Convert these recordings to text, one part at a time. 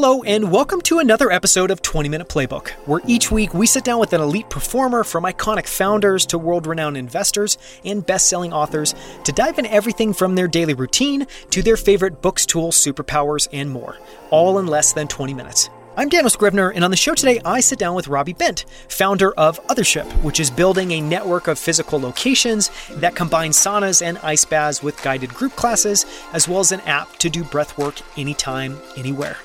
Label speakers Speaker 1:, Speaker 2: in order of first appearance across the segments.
Speaker 1: Hello, and welcome to another episode of 20 Minute Playbook, where each week we sit down with an elite performer from iconic founders to world renowned investors and best selling authors to dive in everything from their daily routine to their favorite books, tools, superpowers, and more, all in less than 20 minutes. I'm Daniel Scrivner, and on the show today, I sit down with Robbie Bent, founder of Othership, which is building a network of physical locations that combine saunas and ice baths with guided group classes, as well as an app to do breathwork anytime, anywhere.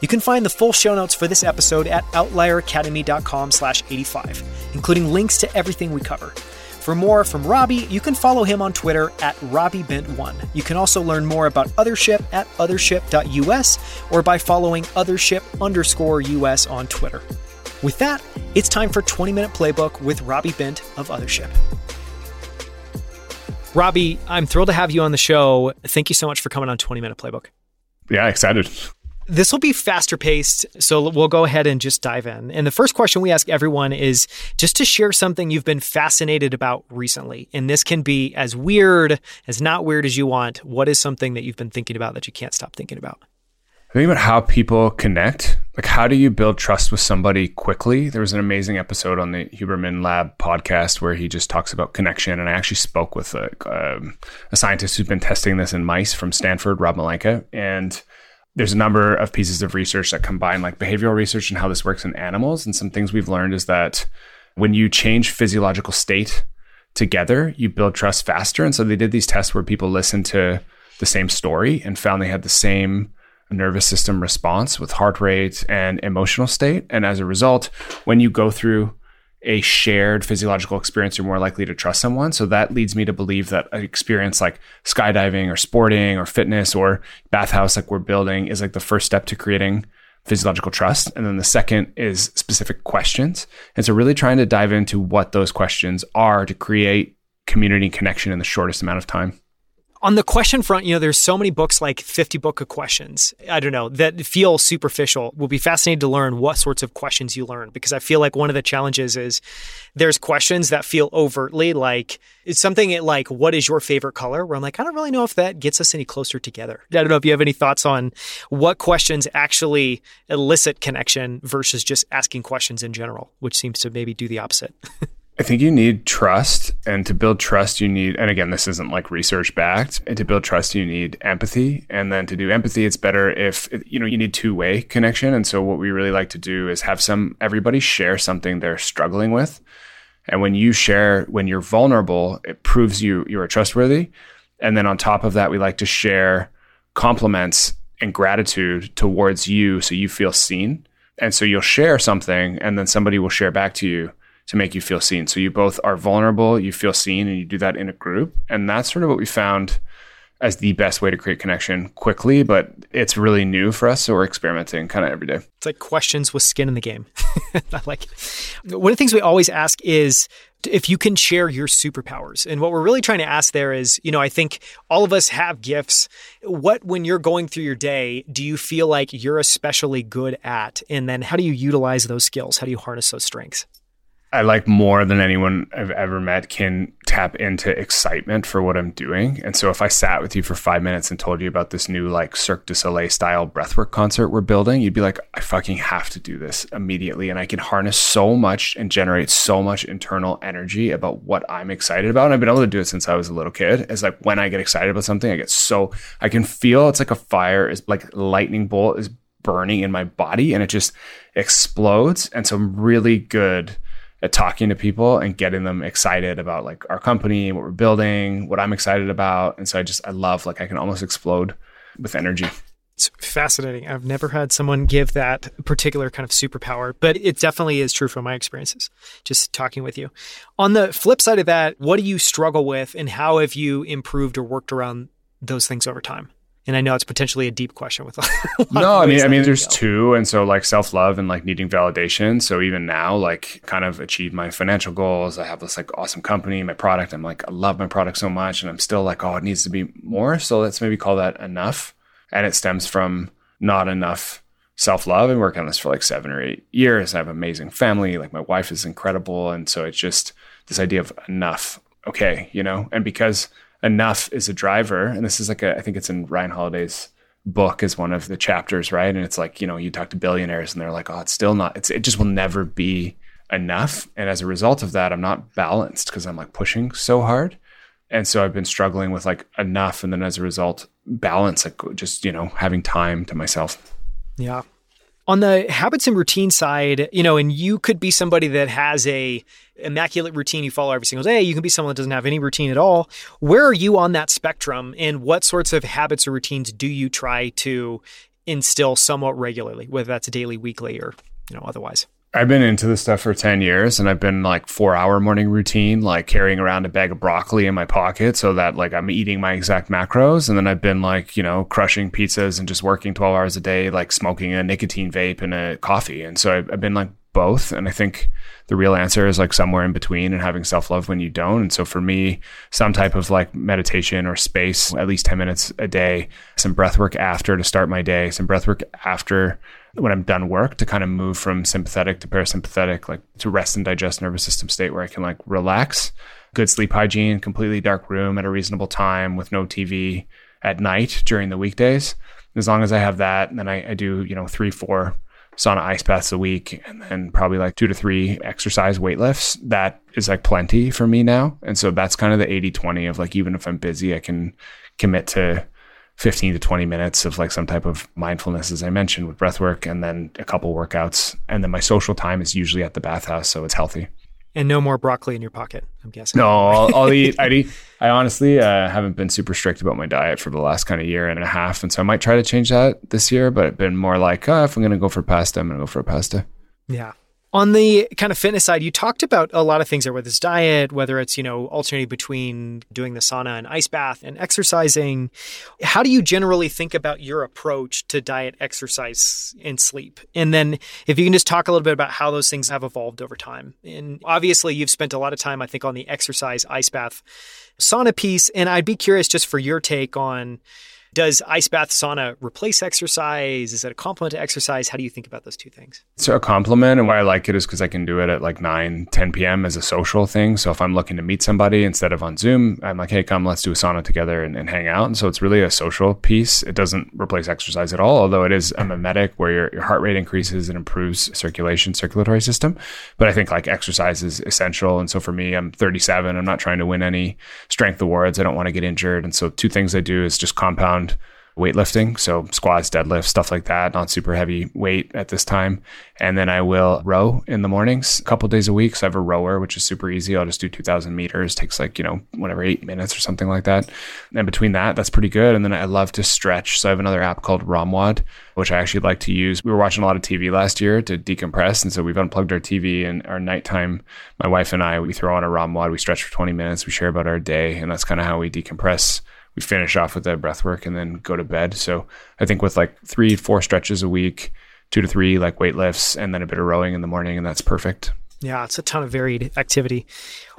Speaker 1: You can find the full show notes for this episode at outlieracademy.com slash 85, including links to everything we cover. For more from Robbie, you can follow him on Twitter at RobbieBent1. You can also learn more about Othership at othership.us or by following Othership underscore US on Twitter. With that, it's time for 20 Minute Playbook with Robbie Bent of Othership. Robbie, I'm thrilled to have you on the show. Thank you so much for coming on 20 Minute Playbook.
Speaker 2: Yeah, excited.
Speaker 1: This will be faster paced, so we'll go ahead and just dive in. And the first question we ask everyone is just to share something you've been fascinated about recently. And this can be as weird, as not weird as you want. What is something that you've been thinking about that you can't stop thinking about?
Speaker 2: Think about how people connect. Like, how do you build trust with somebody quickly? There was an amazing episode on the Huberman Lab podcast where he just talks about connection. And I actually spoke with a, um, a scientist who's been testing this in mice from Stanford, Rob Malenka. And there's a number of pieces of research that combine like behavioral research and how this works in animals. And some things we've learned is that when you change physiological state together, you build trust faster. And so they did these tests where people listened to the same story and found they had the same nervous system response with heart rate and emotional state. And as a result, when you go through a shared physiological experience, you're more likely to trust someone. So that leads me to believe that an experience like skydiving or sporting or fitness or bathhouse, like we're building, is like the first step to creating physiological trust. And then the second is specific questions. And so really trying to dive into what those questions are to create community connection in the shortest amount of time
Speaker 1: on the question front, you know, there's so many books like 50 Book of Questions, I don't know, that feel superficial. We'll be fascinated to learn what sorts of questions you learn because I feel like one of the challenges is there's questions that feel overtly like it's something like, what is your favorite color? Where I'm like, I don't really know if that gets us any closer together. I don't know if you have any thoughts on what questions actually elicit connection versus just asking questions in general, which seems to maybe do the opposite.
Speaker 2: I think you need trust. And to build trust, you need, and again, this isn't like research backed. And to build trust, you need empathy. And then to do empathy, it's better if, you know, you need two way connection. And so what we really like to do is have some, everybody share something they're struggling with. And when you share, when you're vulnerable, it proves you, you are trustworthy. And then on top of that, we like to share compliments and gratitude towards you so you feel seen. And so you'll share something and then somebody will share back to you to make you feel seen. So you both are vulnerable, you feel seen, and you do that in a group. And that's sort of what we found as the best way to create connection quickly, but it's really new for us. So we're experimenting kind of every day.
Speaker 1: It's like questions with skin in the game. I like it. One of the things we always ask is if you can share your superpowers. And what we're really trying to ask there is, you know, I think all of us have gifts. What, when you're going through your day, do you feel like you're especially good at? And then how do you utilize those skills? How do you harness those strengths?
Speaker 2: I like more than anyone I've ever met can tap into excitement for what I'm doing. And so if I sat with you for five minutes and told you about this new like Cirque du Soleil style breathwork concert we're building, you'd be like, I fucking have to do this immediately. And I can harness so much and generate so much internal energy about what I'm excited about. And I've been able to do it since I was a little kid. It's like when I get excited about something, I get so I can feel it's like a fire is like lightning bolt is burning in my body and it just explodes. And so I'm really good at talking to people and getting them excited about like our company, what we're building, what I'm excited about. And so I just I love like I can almost explode with energy.
Speaker 1: It's fascinating. I've never had someone give that particular kind of superpower, but it definitely is true from my experiences, just talking with you. On the flip side of that, what do you struggle with and how have you improved or worked around those things over time? And I know it's potentially a deep question with
Speaker 2: no, I mean, I mean, there's two, and so like self love and like needing validation. So even now, like, kind of achieve my financial goals. I have this like awesome company, my product. I'm like, I love my product so much, and I'm still like, oh, it needs to be more. So let's maybe call that enough. And it stems from not enough self love. and working on this for like seven or eight years. I have an amazing family. Like my wife is incredible, and so it's just this idea of enough. Okay, you know, and because enough is a driver, and this is like a, I think it's in Ryan Holiday's book is one of the chapters, right? And it's like, you know, you talk to billionaires and they're like, oh, it's still not, it's, it just will never be enough. And as a result of that, I'm not balanced because I'm like pushing so hard. And so I've been struggling with like enough. And then as a result, balance, like just, you know, having time to myself.
Speaker 1: Yeah. On the habits and routine side, you know, and you could be somebody that has a immaculate routine you follow every single day. You can be someone that doesn't have any routine at all. Where are you on that spectrum and what sorts of habits or routines do you try to instill somewhat regularly, whether that's daily, weekly, or, you know, otherwise?
Speaker 2: I've been into this stuff for 10 years and I've been like four hour morning routine, like carrying around a bag of broccoli in my pocket so that like I'm eating my exact macros. And then I've been like, you know, crushing pizzas and just working 12 hours a day, like smoking a nicotine vape and a coffee. And so I've, I've been like both. And I think the real answer is like somewhere in between and having self love when you don't. And so for me, some type of like meditation or space, at least 10 minutes a day, some breath work after to start my day, some breath work after when I'm done work to kind of move from sympathetic to parasympathetic, like to rest and digest nervous system state where I can like relax, good sleep hygiene, completely dark room at a reasonable time with no TV at night during the weekdays. As long as I have that, and then I, I do, you know, three, four sauna ice baths a week and then probably like two to three exercise weight lifts. That is like plenty for me now. And so that's kind of the 80 20 of like, even if I'm busy, I can commit to 15 to 20 minutes of like some type of mindfulness, as I mentioned, with breath work and then a couple workouts. And then my social time is usually at the bathhouse. So it's healthy.
Speaker 1: And no more broccoli in your pocket, I'm guessing.
Speaker 2: No, I'll, I'll eat. I'd eat. I honestly uh, haven't been super strict about my diet for the last kind of year and a half. And so I might try to change that this year, but it's been more like, oh, if I'm going to go for pasta, I'm going to go for a pasta.
Speaker 1: Yeah. On the kind of fitness side, you talked about a lot of things there, whether it's diet, whether it's, you know, alternating between doing the sauna and ice bath and exercising. How do you generally think about your approach to diet, exercise, and sleep? And then if you can just talk a little bit about how those things have evolved over time. And obviously, you've spent a lot of time, I think, on the exercise, ice bath, sauna piece. And I'd be curious just for your take on does ice bath sauna replace exercise? Is it a complement to exercise? How do you think about those two things?
Speaker 2: It's a complement. And why I like it is because I can do it at like 9, 10 p.m. as a social thing. So if I'm looking to meet somebody instead of on Zoom, I'm like, hey, come, let's do a sauna together and, and hang out. And so it's really a social piece. It doesn't replace exercise at all, although it is a mimetic where your, your heart rate increases and improves circulation, circulatory system. But I think like exercise is essential. And so for me, I'm 37. I'm not trying to win any strength awards. I don't want to get injured. And so two things I do is just compound weightlifting. So squats, deadlifts, stuff like that, not super heavy weight at this time. And then I will row in the mornings a couple days a week. So I have a rower, which is super easy. I'll just do 2000 meters, takes like, you know, whatever, eight minutes or something like that. And between that, that's pretty good. And then I love to stretch. So I have another app called ROMWOD, which I actually like to use. We were watching a lot of TV last year to decompress. And so we've unplugged our TV and our nighttime. My wife and I, we throw on a ROMWOD, we stretch for 20 minutes, we share about our day. And that's kind of how we decompress we finish off with the breath work and then go to bed. So I think with like three, four stretches a week, two to three like weight lifts, and then a bit of rowing in the morning, and that's perfect.
Speaker 1: Yeah, it's a ton of varied activity.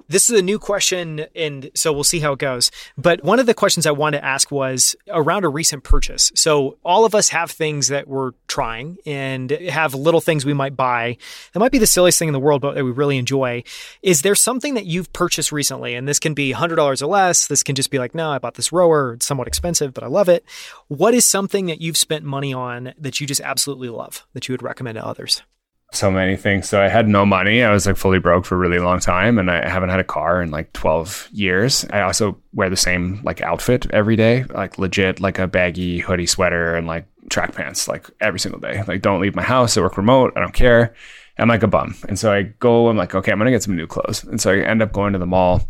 Speaker 1: This is a new question, and so we'll see how it goes. But one of the questions I wanted to ask was around a recent purchase. So all of us have things that we're trying and have little things we might buy. That might be the silliest thing in the world, but that we really enjoy. Is there something that you've purchased recently? And this can be $100 or less. This can just be like, no, I bought this rower. It's somewhat expensive, but I love it. What is something that you've spent money on that you just absolutely love that you would recommend to others?
Speaker 2: So many things. So I had no money. I was like fully broke for a really long time and I haven't had a car in like 12 years. I also wear the same like outfit every day, like legit like a baggy hoodie sweater and like track pants like every single day. Like don't leave my house. I work remote. I don't care. I'm like a bum. And so I go, I'm like, okay, I'm going to get some new clothes. And so I end up going to the mall.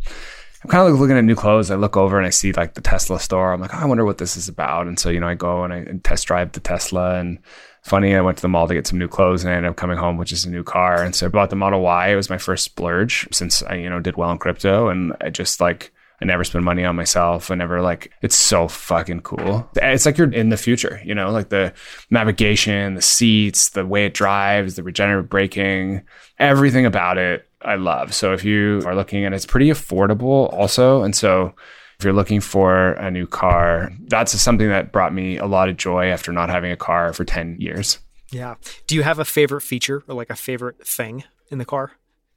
Speaker 2: I'm kind of like looking at new clothes. I look over and I see like the Tesla store. I'm like, oh, I wonder what this is about. And so, you know, I go and I test drive the Tesla and funny. I went to the mall to get some new clothes and I ended up coming home, which is a new car. And so I bought the Model Y. It was my first splurge since I, you know, did well in crypto. And I just like, I never spend money on myself. I never like, it's so fucking cool. It's like you're in the future, you know, like the navigation, the seats, the way it drives, the regenerative braking, everything about it. I love. So if you are looking at it, it's pretty affordable also. And so if you're looking for a new car, that's something that brought me a lot of joy after not having a car for 10 years.
Speaker 1: Yeah. Do you have a favorite feature or like a favorite thing in the car?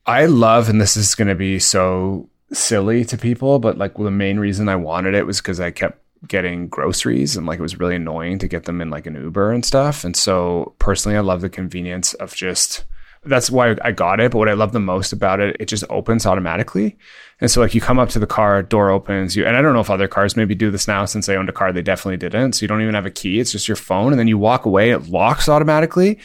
Speaker 2: I love, and this is going to be so silly to people, but like well, the main reason I wanted it was because I kept getting groceries and like it was really annoying to get them in like an Uber and stuff. And so personally, I love the convenience of just that's why I got it. But what I love the most about it, it just opens automatically. And so like you come up to the car, door opens, you and I don't know if other cars maybe do this now since I owned a car, they definitely didn't. So you don't even have a key. It's just your phone. And then you walk away, it locks automatically.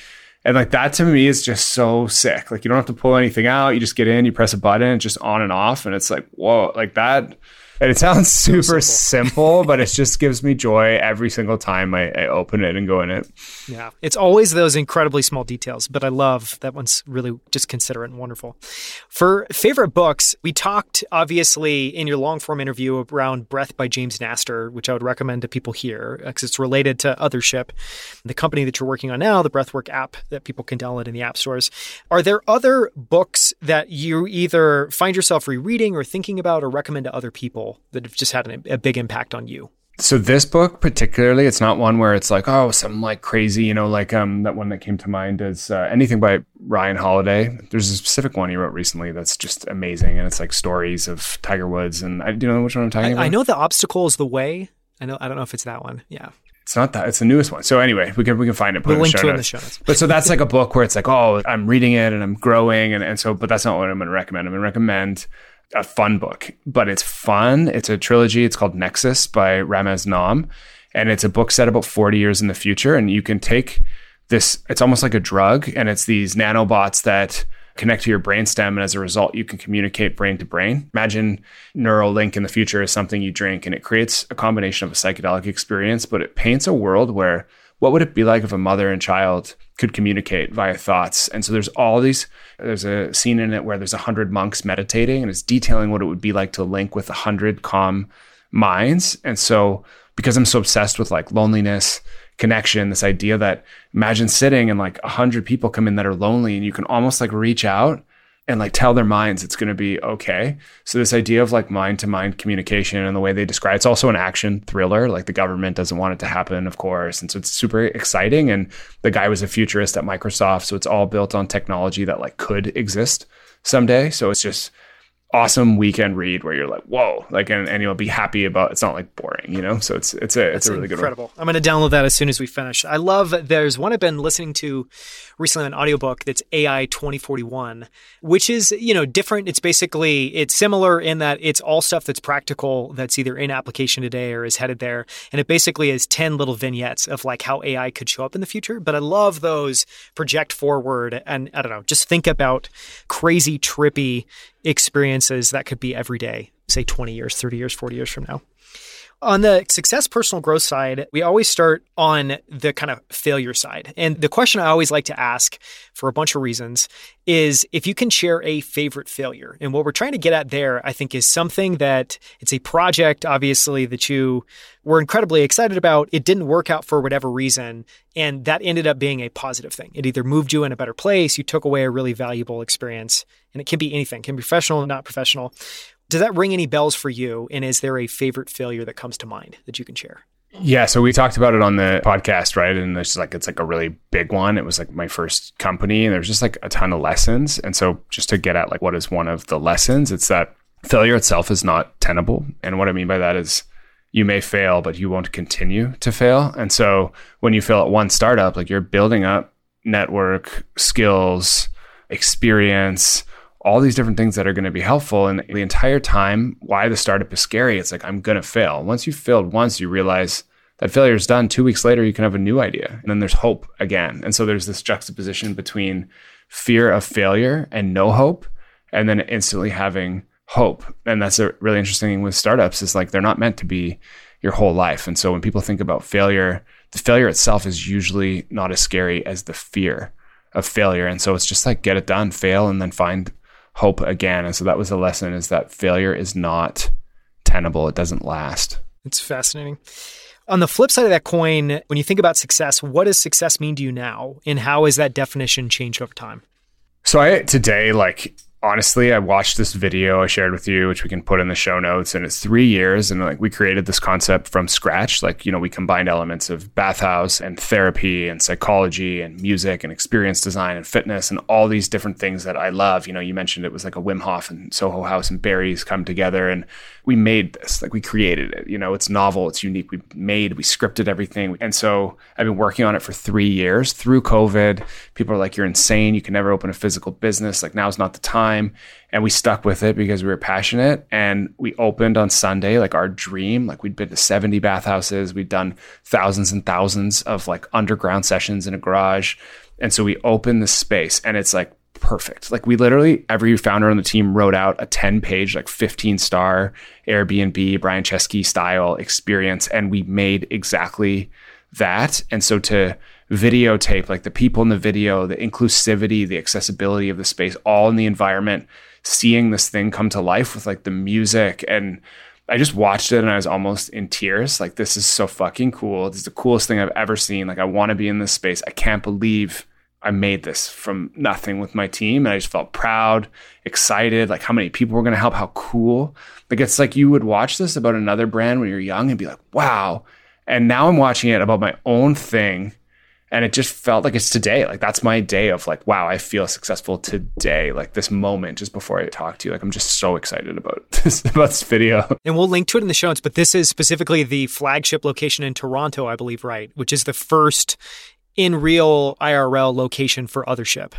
Speaker 2: And like that to me is just so sick. Like you don't have to pull anything out. You just get in, you press a button, it's just on and off. And it's like, whoa, like that and it sounds super simple. simple, but it just gives me joy every single time I, I, open it and go in it.
Speaker 1: Yeah. It's always those incredibly small details, but I love that one's really just considerate and wonderful. For favorite books, we talked obviously in your long form interview around Breath by James Nestor, which I would recommend to people here because it's related to Othership, the company that you're working on now, the Breathwork app that people can download in the app stores. Are there other books that you either find yourself rereading or thinking about or recommend to other people? That have just had an, a big impact on you?
Speaker 2: So this book particularly, it's not one where it's like, oh, some like crazy, you know, like um that one that came to mind is uh, anything by Ryan Holiday. There's a specific one he wrote recently that's just amazing, and it's like stories of Tiger Woods, and I do you know which one I'm talking
Speaker 1: I,
Speaker 2: about.
Speaker 1: I know the obstacle is the way. I know. I don't know if it's that one. Yeah.
Speaker 2: It's not that. It's the newest one. So anyway, we can we can find it.
Speaker 1: Put we'll link to it in the show notes.
Speaker 2: But so that's like a book where it's like, oh, I'm reading it and I'm growing, and, and so, but that's not what I'm going to recommend. I'm going to recommend a fun book, but it's fun. It's a trilogy. It's called Nexus by Ramez Naam. And it's a book set about 40 years in the future. And you can take this, it's almost like a drug, and it's these nanobots that connect to your brainstem. And as a result, you can communicate brain to brain. Imagine Neuralink in the future is something you drink, and it creates a combination of a psychedelic experience, but it paints a world where what would it be like if a mother and child could communicate via thoughts? And so there's all these, there's a scene in it where there's a hundred monks meditating and it's detailing what it would be like to link with a hundred calm minds. And so because I'm so obsessed with like loneliness, connection, this idea that imagine sitting and like a hundred people come in that are lonely and you can almost like reach out and like tell their minds it's going to be okay. So this idea of like mind to mind communication and the way they describe it's also an action thriller. Like the government doesn't want it to happen, of course, and so it's super exciting. And the guy was a futurist at Microsoft, so it's all built on technology that like could exist someday. So it's just awesome weekend read where you're like, whoa, like, and, and you'll be happy about. It's not like boring, you know. So it's it's a it's a really
Speaker 1: incredible.
Speaker 2: good
Speaker 1: one. I'm going to download that as soon as we finish. I love. There's one I've been listening to recently, an audiobook that's AI 2041, which is you know different. It's basically it's similar in that it's all stuff that's practical that's either in application today or is headed there, and it basically is 10 little vignettes of like how AI could show up in the future. But I love those project forward and I don't know, just think about crazy trippy experiences that could be every day, say 20 years, 30 years, 40 years from now. On the success personal growth side, we always start on the kind of failure side. And the question I always like to ask for a bunch of reasons is if you can share a favorite failure. And what we're trying to get at there, I think, is something that it's a project, obviously, that you were incredibly excited about. It didn't work out for whatever reason. And that ended up being a positive thing. It either moved you in a better place, you took away a really valuable experience, and it can be anything, it can be professional, not professional. Does that ring any bells for you? And is there a favorite failure that comes to mind that you can share?
Speaker 2: Yeah, so we talked about it on the podcast, right? And it's like it's like a really big one. It was like my first company, and there's just like a ton of lessons. And so, just to get at like what is one of the lessons, it's that failure itself is not tenable. And what I mean by that is you may fail, but you won't continue to fail. And so, when you fail at one startup, like you're building up network skills, experience, all these different things that are going to be helpful. And the entire time, why the startup is scary, it's like, I'm going to fail. Once you've failed once, you realize that failure is done. Two weeks later, you can have a new idea. And then there's hope again. And so there's this juxtaposition between fear of failure and no hope, and then instantly having hope. And that's a really interesting thing with startups is like they're not meant to be your whole life. And so when people think about failure, the failure itself is usually not as scary as the fear of failure. And so it's just like get it done, fail, and then find hope again. And so that was the lesson is that failure is not tenable. It doesn't last.
Speaker 1: It's fascinating. On the flip side of that coin, when you think about success, what does success mean to you now? And how has that definition changed over time?
Speaker 2: So I today, like honestly, I watched this video I shared with you, which we can put in the show notes, and it's three years, and like we created this concept from scratch. Like you know, we combined elements of bathhouse and therapy and psychology and music and experience design and fitness and all these different things that I love. You know, you mentioned it was like a Wim Hof and Soho House and Barry's come together, and we made this, like we created it. You know, it's novel, it's unique. We made, we scripted everything. And so I've been working on it for three years through COVID. People are like, you're insane. You can never open a physical business. Like now's not the time. And we stuck with it because we were passionate. And we opened on Sunday, like our dream. Like we'd been to 70 bathhouses. We'd done thousands and thousands of like underground sessions in a garage. And so we opened the space and it's like perfect. Like we literally every founder on the team wrote out a 10 page, like 15 star Airbnb, Brian Chesky style experience. And we made exactly that. And so to videotape like the people in the video, the inclusivity, the accessibility of the space, all in the environment, seeing this thing come to life with like the music and I just watched it and I was almost in tears. Like, this is so fucking cool. This is the coolest thing I've ever seen. Like, I want to be in this space. I can't believe I made this from nothing with my team. And I just felt proud, excited, like how many people were going to help, how cool. Like it's like you would watch this about another brand when you're young and be like, wow. And now I'm watching it about my own thing. And it just felt like it's today. Like that's my day of like, wow, I feel successful today. Like this moment just before I talk to you. Like I'm just so excited about this about this video.
Speaker 1: And we'll link to it in the show notes, but this is specifically the flagship location in Toronto, I believe, right? Which is the first in real IRL location for Othership.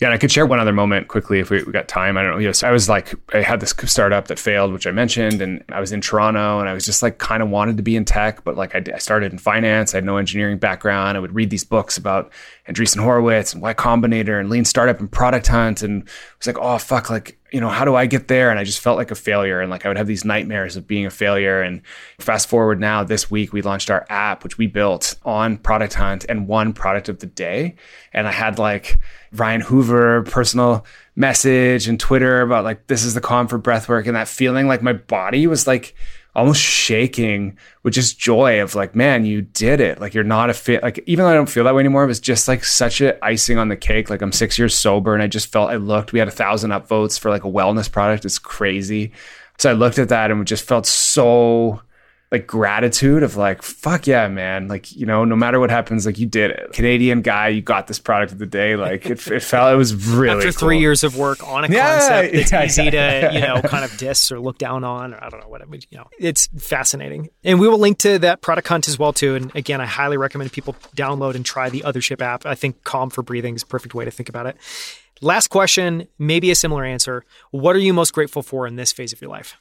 Speaker 2: Yeah, and I could share one other moment quickly if we, we got time. I don't know. Yes, I was like, I had this startup that failed, which I mentioned, and I was in Toronto, and I was just like, kind of wanted to be in tech, but like I, I, started in finance. I had no engineering background. I would read these books about Andreessen Horowitz and Y Combinator and Lean Startup and Product Hunt, and was like, oh fuck, like you know, how do I get there? And I just felt like a failure. And like I would have these nightmares of being a failure. And fast forward now, this week, we launched our app, which we built on Product Hunt and one product of the day. And I had like Ryan Hoover personal message and Twitter about like, this is the calm for breathwork. And that feeling like my body was like, almost shaking with just joy of like, man, you did it. Like you're not a fit. Like even though I don't feel that way anymore, it was just like such a icing on the cake. Like I'm six years sober and I just felt I looked. We had a thousand upvotes for like a wellness product. It's crazy. So I looked at that and just felt so like gratitude of like fuck yeah man. Like you know no matter what happens like you did it. Canadian guy you got this product of the day. Like it, it felt it was really
Speaker 1: after
Speaker 2: cool.
Speaker 1: three years of work on a yeah, concept it's yeah, easy yeah, to you know kind of diss or look down on or i don't know whatever you know it's fascinating. And we will link to that product hunt as well too. And again i highly recommend people download and try the othership app. I think calm for breathing is a perfect way to think about it. Last question maybe a similar answer. What are you most grateful for in this phase of your life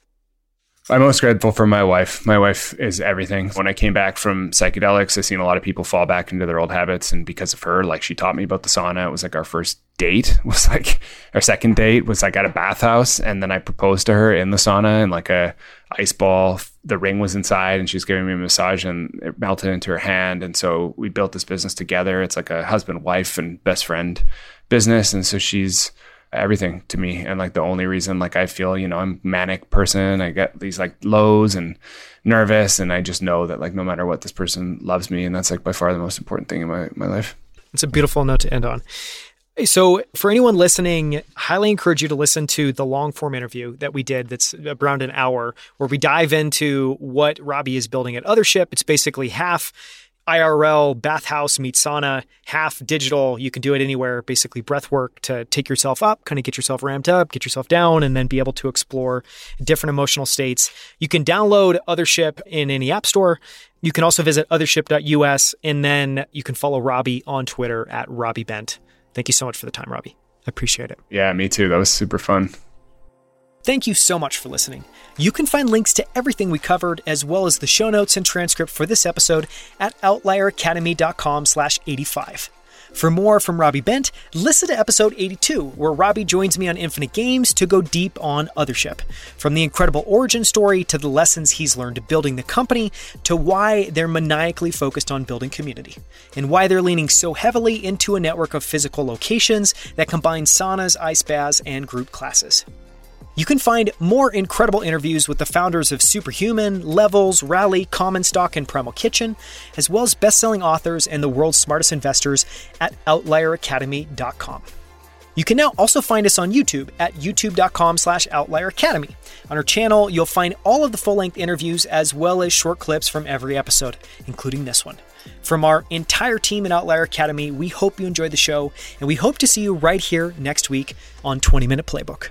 Speaker 2: I'm most grateful for my wife. My wife is everything. When I came back from psychedelics, I've seen a lot of people fall back into their old habits. And because of her, like she taught me about the sauna. It was like our first date was like our second date was like at a bathhouse. And then I proposed to her in the sauna and like a ice ball. The ring was inside and she was giving me a massage and it melted into her hand. And so we built this business together. It's like a husband, wife, and best friend business. And so she's, everything to me. And like the only reason like i feel you know i'm manic person i get these like lows and nervous and i just know that like no matter what this person loves me and that's like by far the most important thing in my, my life.
Speaker 1: It's a beautiful note to end on. So for anyone listening highly encourage you to listen to the long form interview that we did that's around an hour where we dive into what robbie is building at othership. It's basically half IRL bathhouse meets sauna, half digital. You can do it anywhere, basically breath work to take yourself up, kind of get yourself ramped up, get yourself down, and then be able to explore different emotional states. You can download Othership in any app store. You can also visit othership.us, and then you can follow Robbie on Twitter at Robbie Bent. Thank you so much for the time, Robbie. I appreciate it.
Speaker 2: Yeah, me too. That was super fun.
Speaker 1: Thank you so much for listening. You can find links to everything we covered, as well as the show notes and transcript for this episode at outlieracademy.com slash 85. For more from Robbie Bent, listen to episode 82, where Robbie joins me on Infinite Games to go deep on Othership. From the incredible origin story to the lessons he's learned building the company to why they're maniacally focused on building community, and why they're leaning so heavily into a network of physical locations that combine saunas, ice baths, and group classes. You can find more incredible interviews with the founders of Superhuman, Levels, Rally, Common Stock, and Primal Kitchen, as well as best-selling authors and the world's smartest investors at outlieracademy.com. You can now also find us on YouTube at youtube.com slash outlieracademy. On our channel, you'll find all of the full-length interviews as well as short clips from every episode, including this one. From our entire team at Outlier Academy, we hope you enjoyed the show, and we hope to see you right here next week on 20 Minute Playbook.